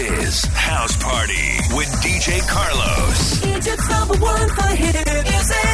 is House Party with DJ Carlos. Egypt's number one for hit music.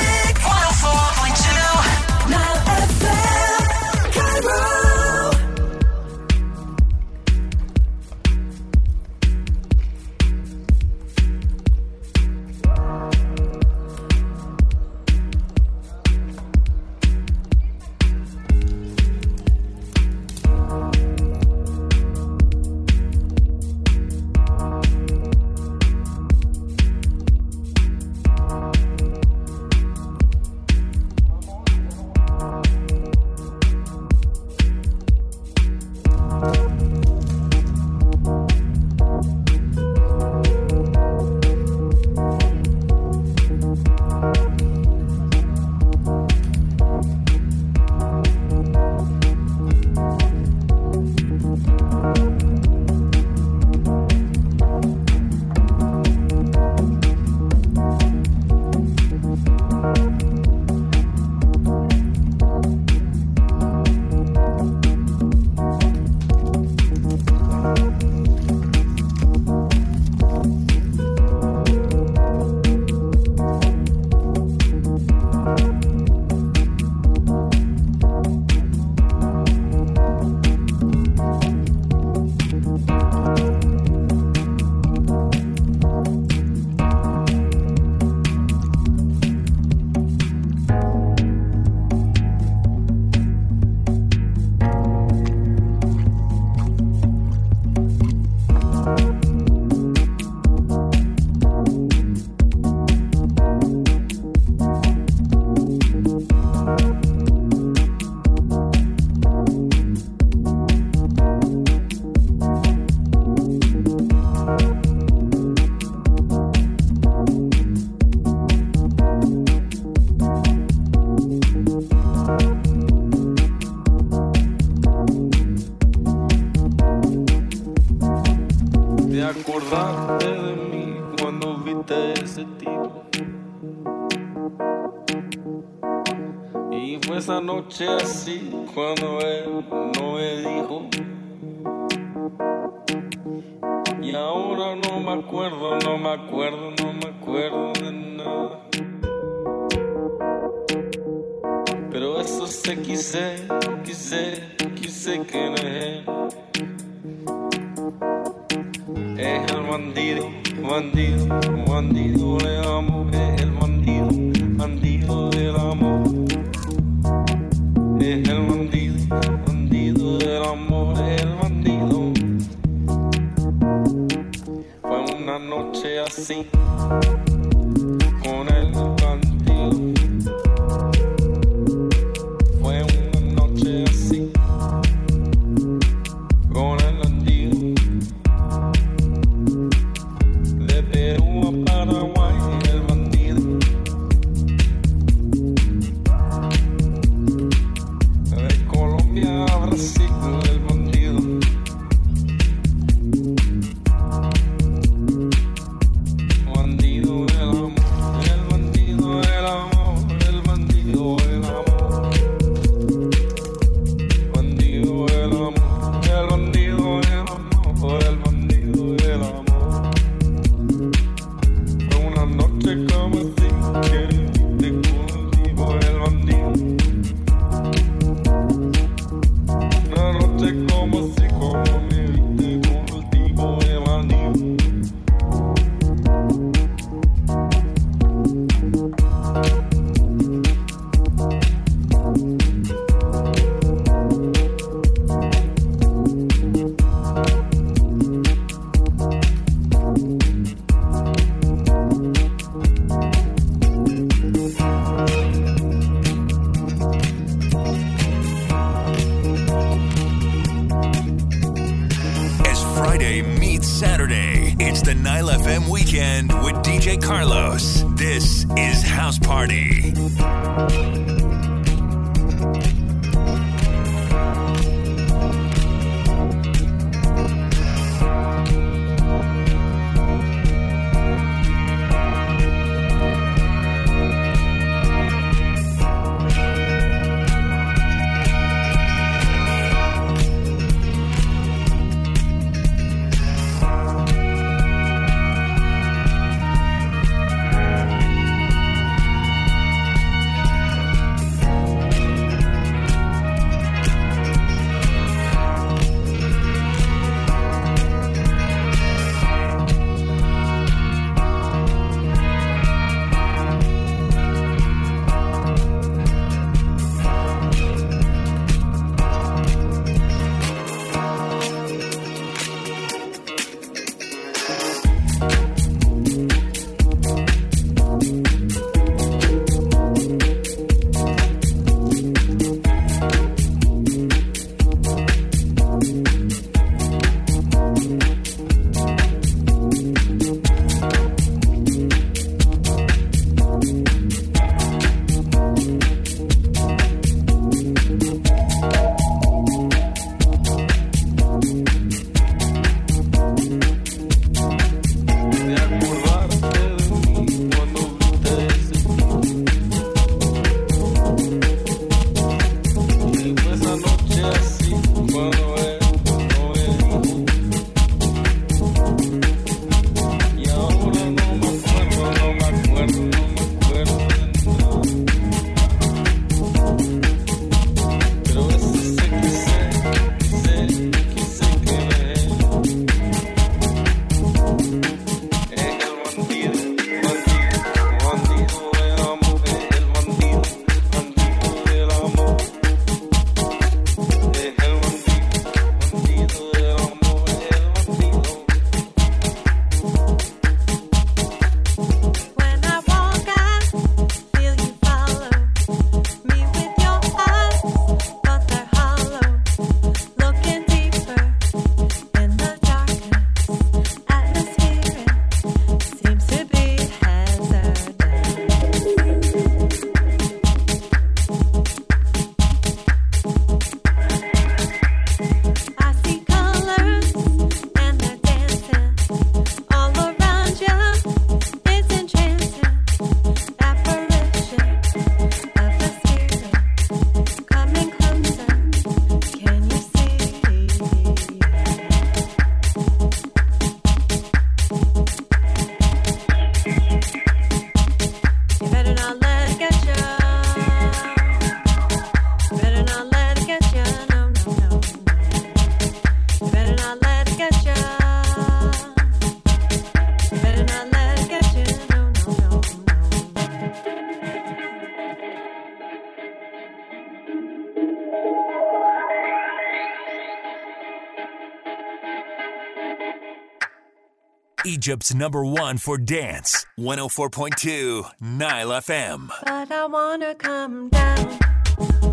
Egypt's number one for dance. 104.2 Nile FM. But I wanna come down.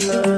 love.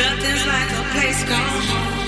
Nothing's like a place called home.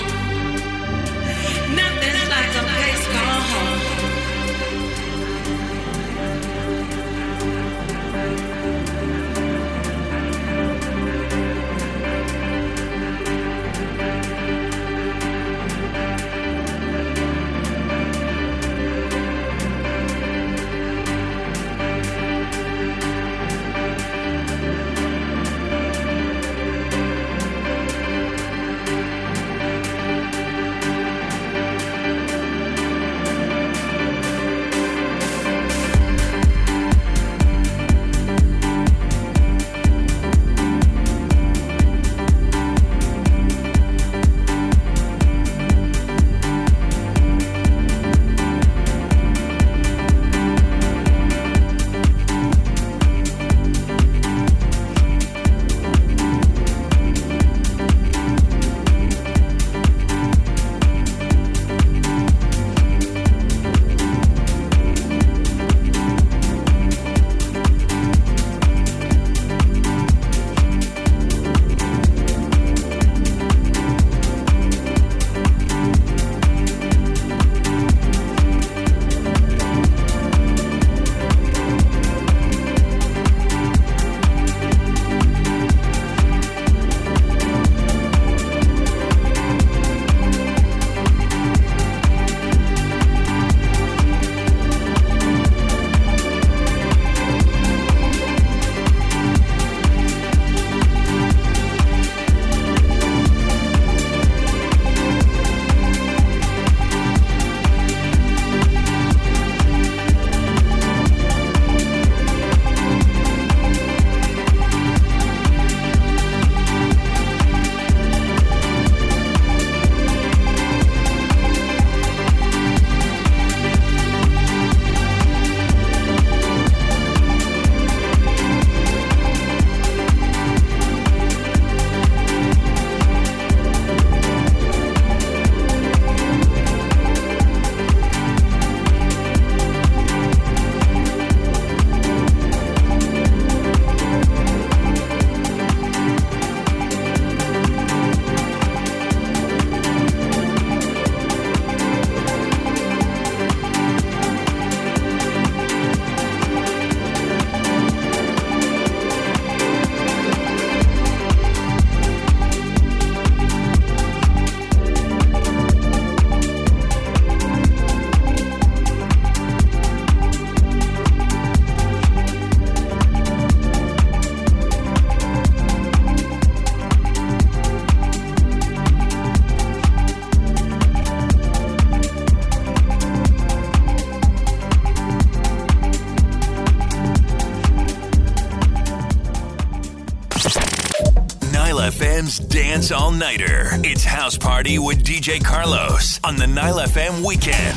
Dance All Nighter. It's House Party with DJ Carlos on the Nile FM weekend.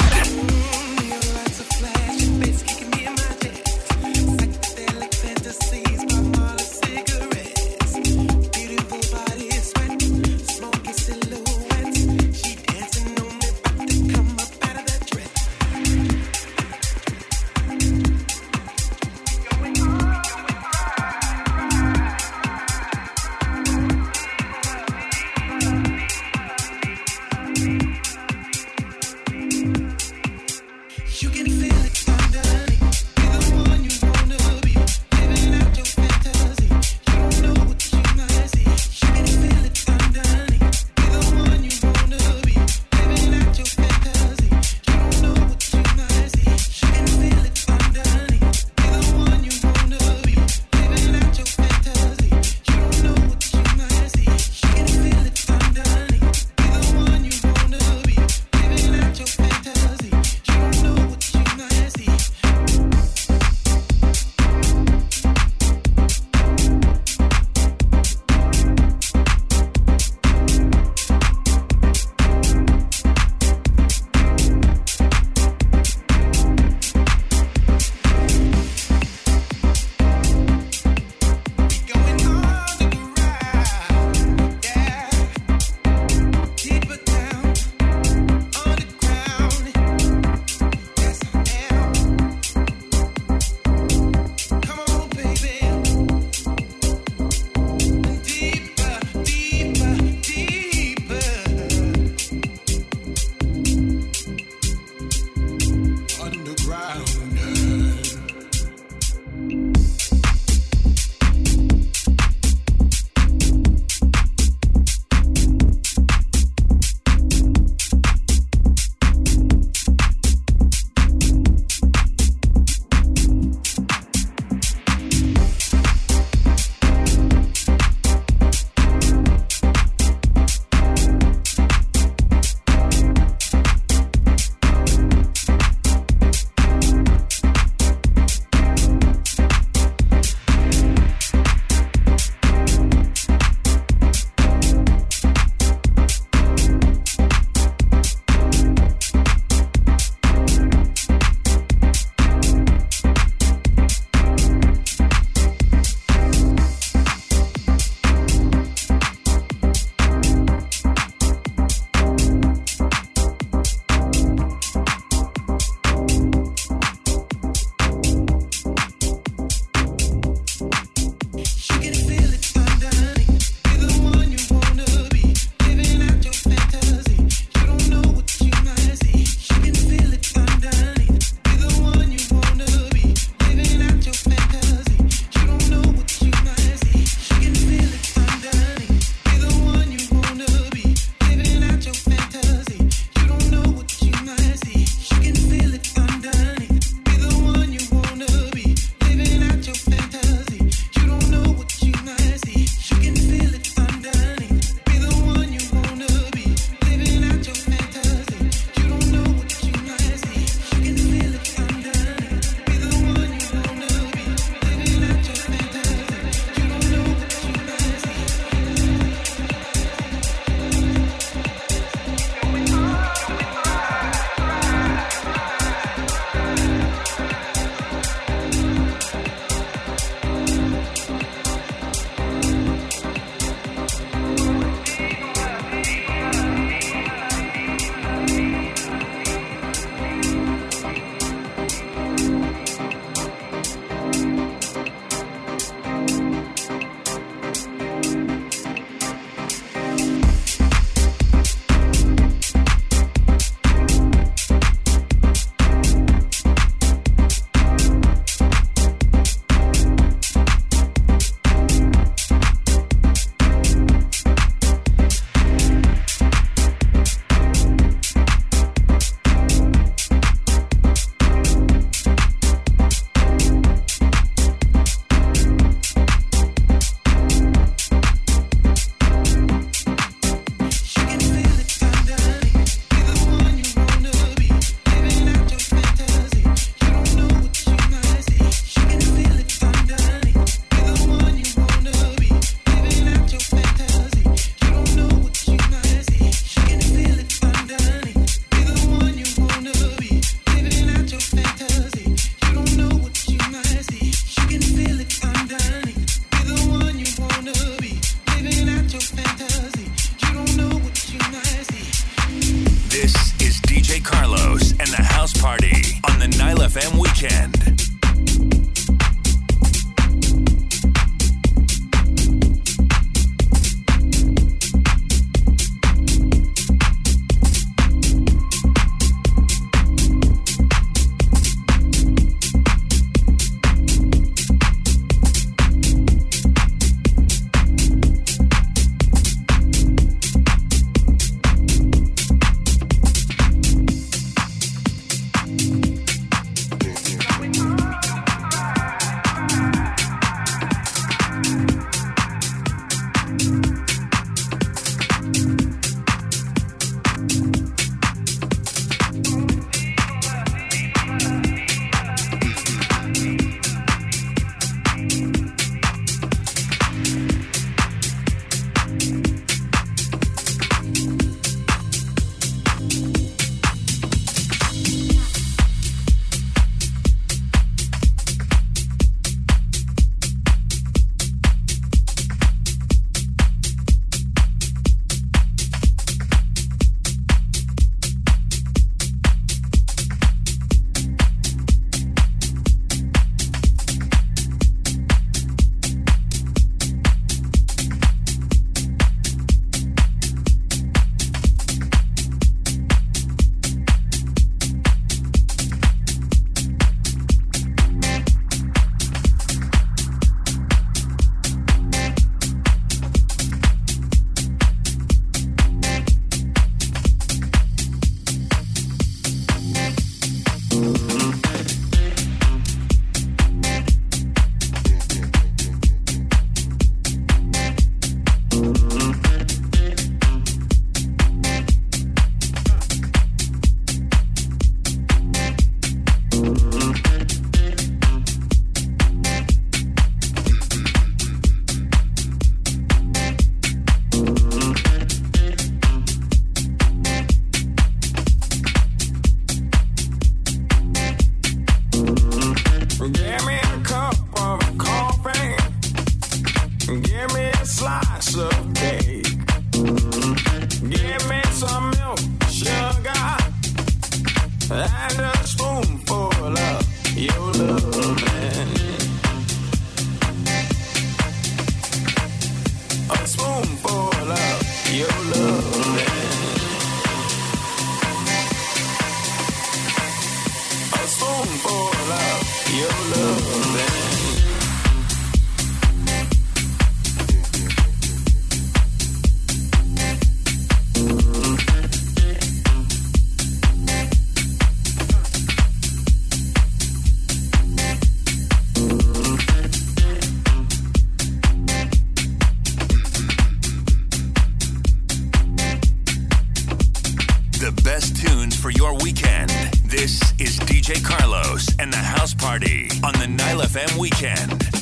DJ Carlos and the House Party on the Nile FM weekend.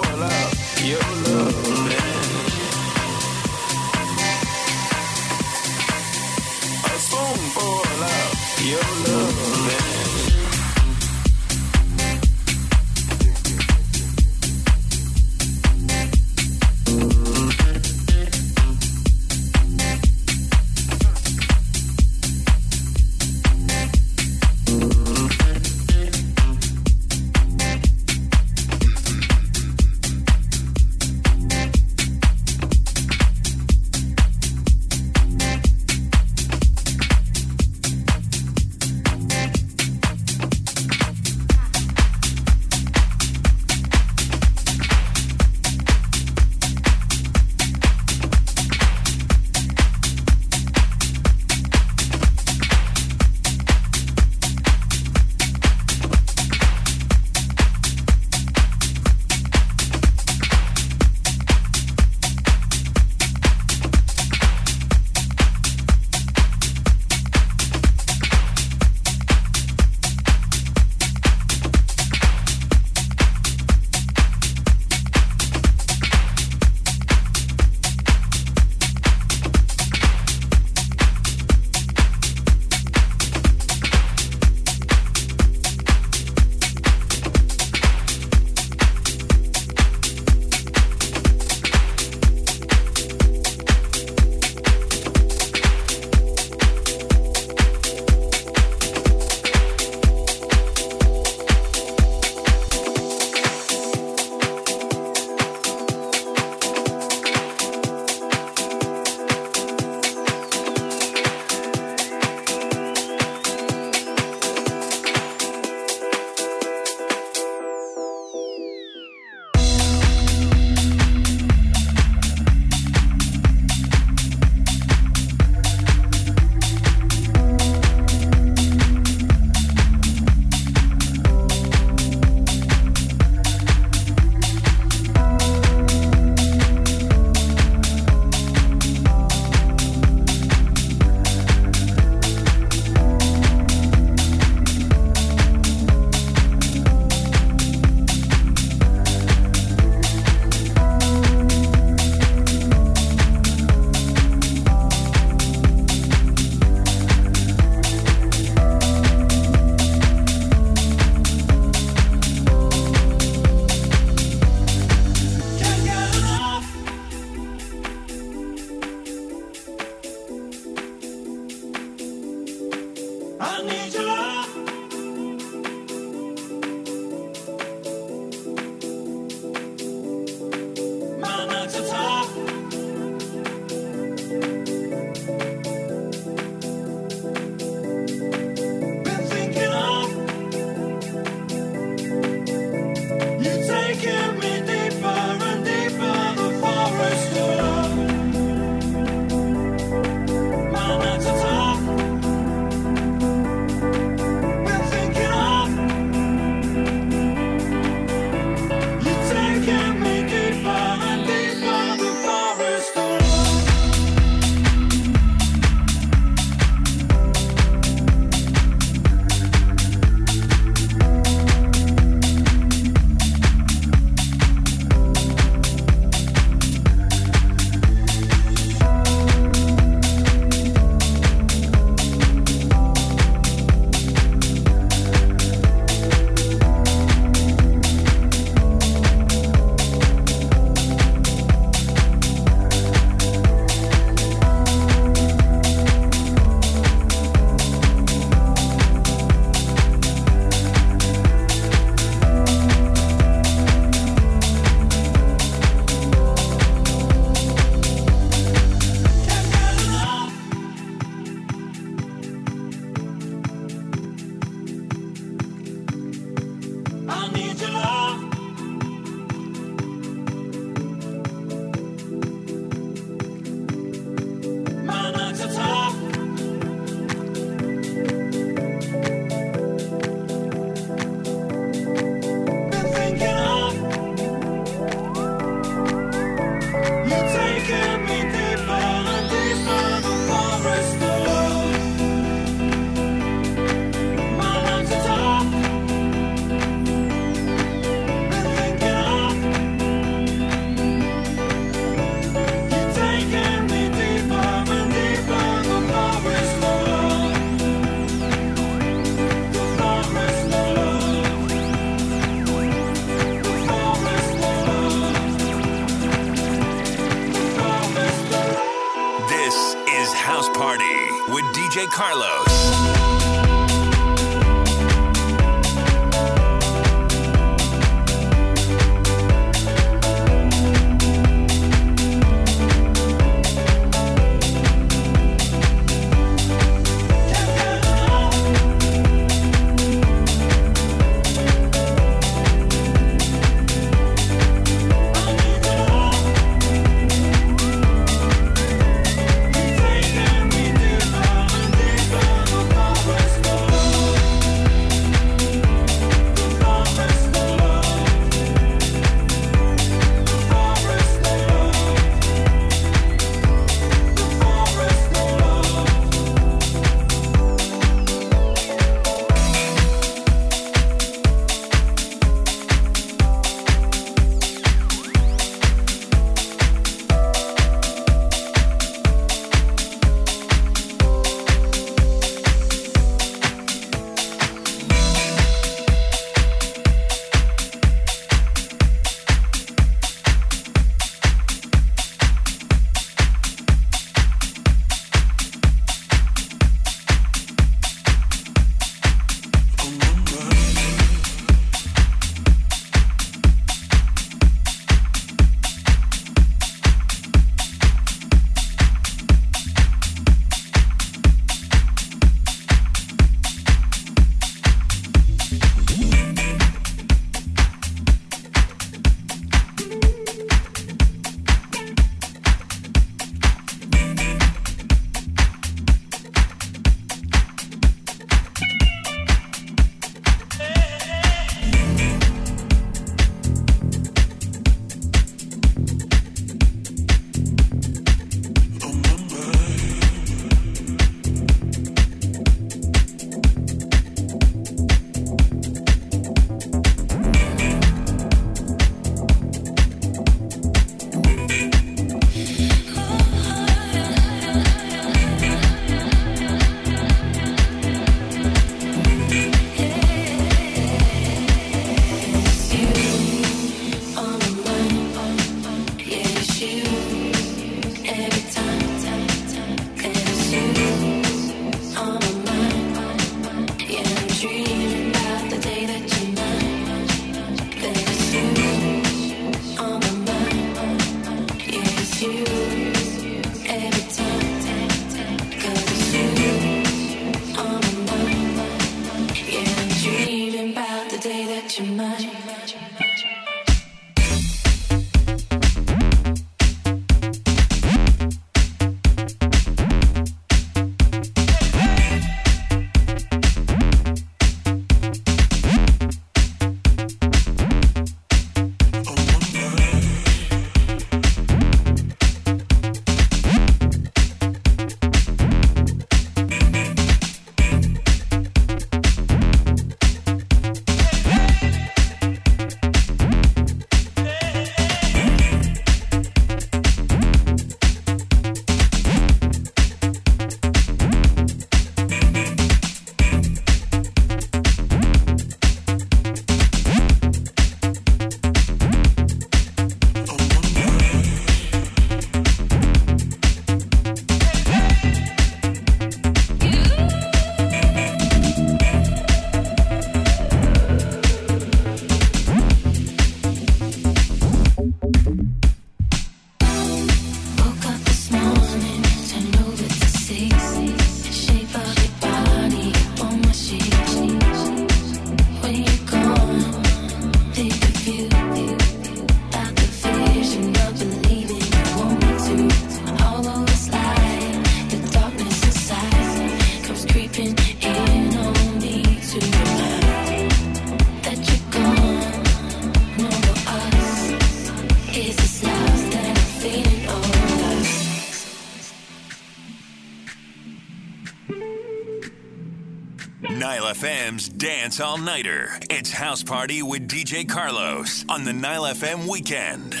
Dance All Nighter. It's House Party with DJ Carlos on the Nile FM weekend.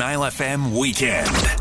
Nile FM weekend.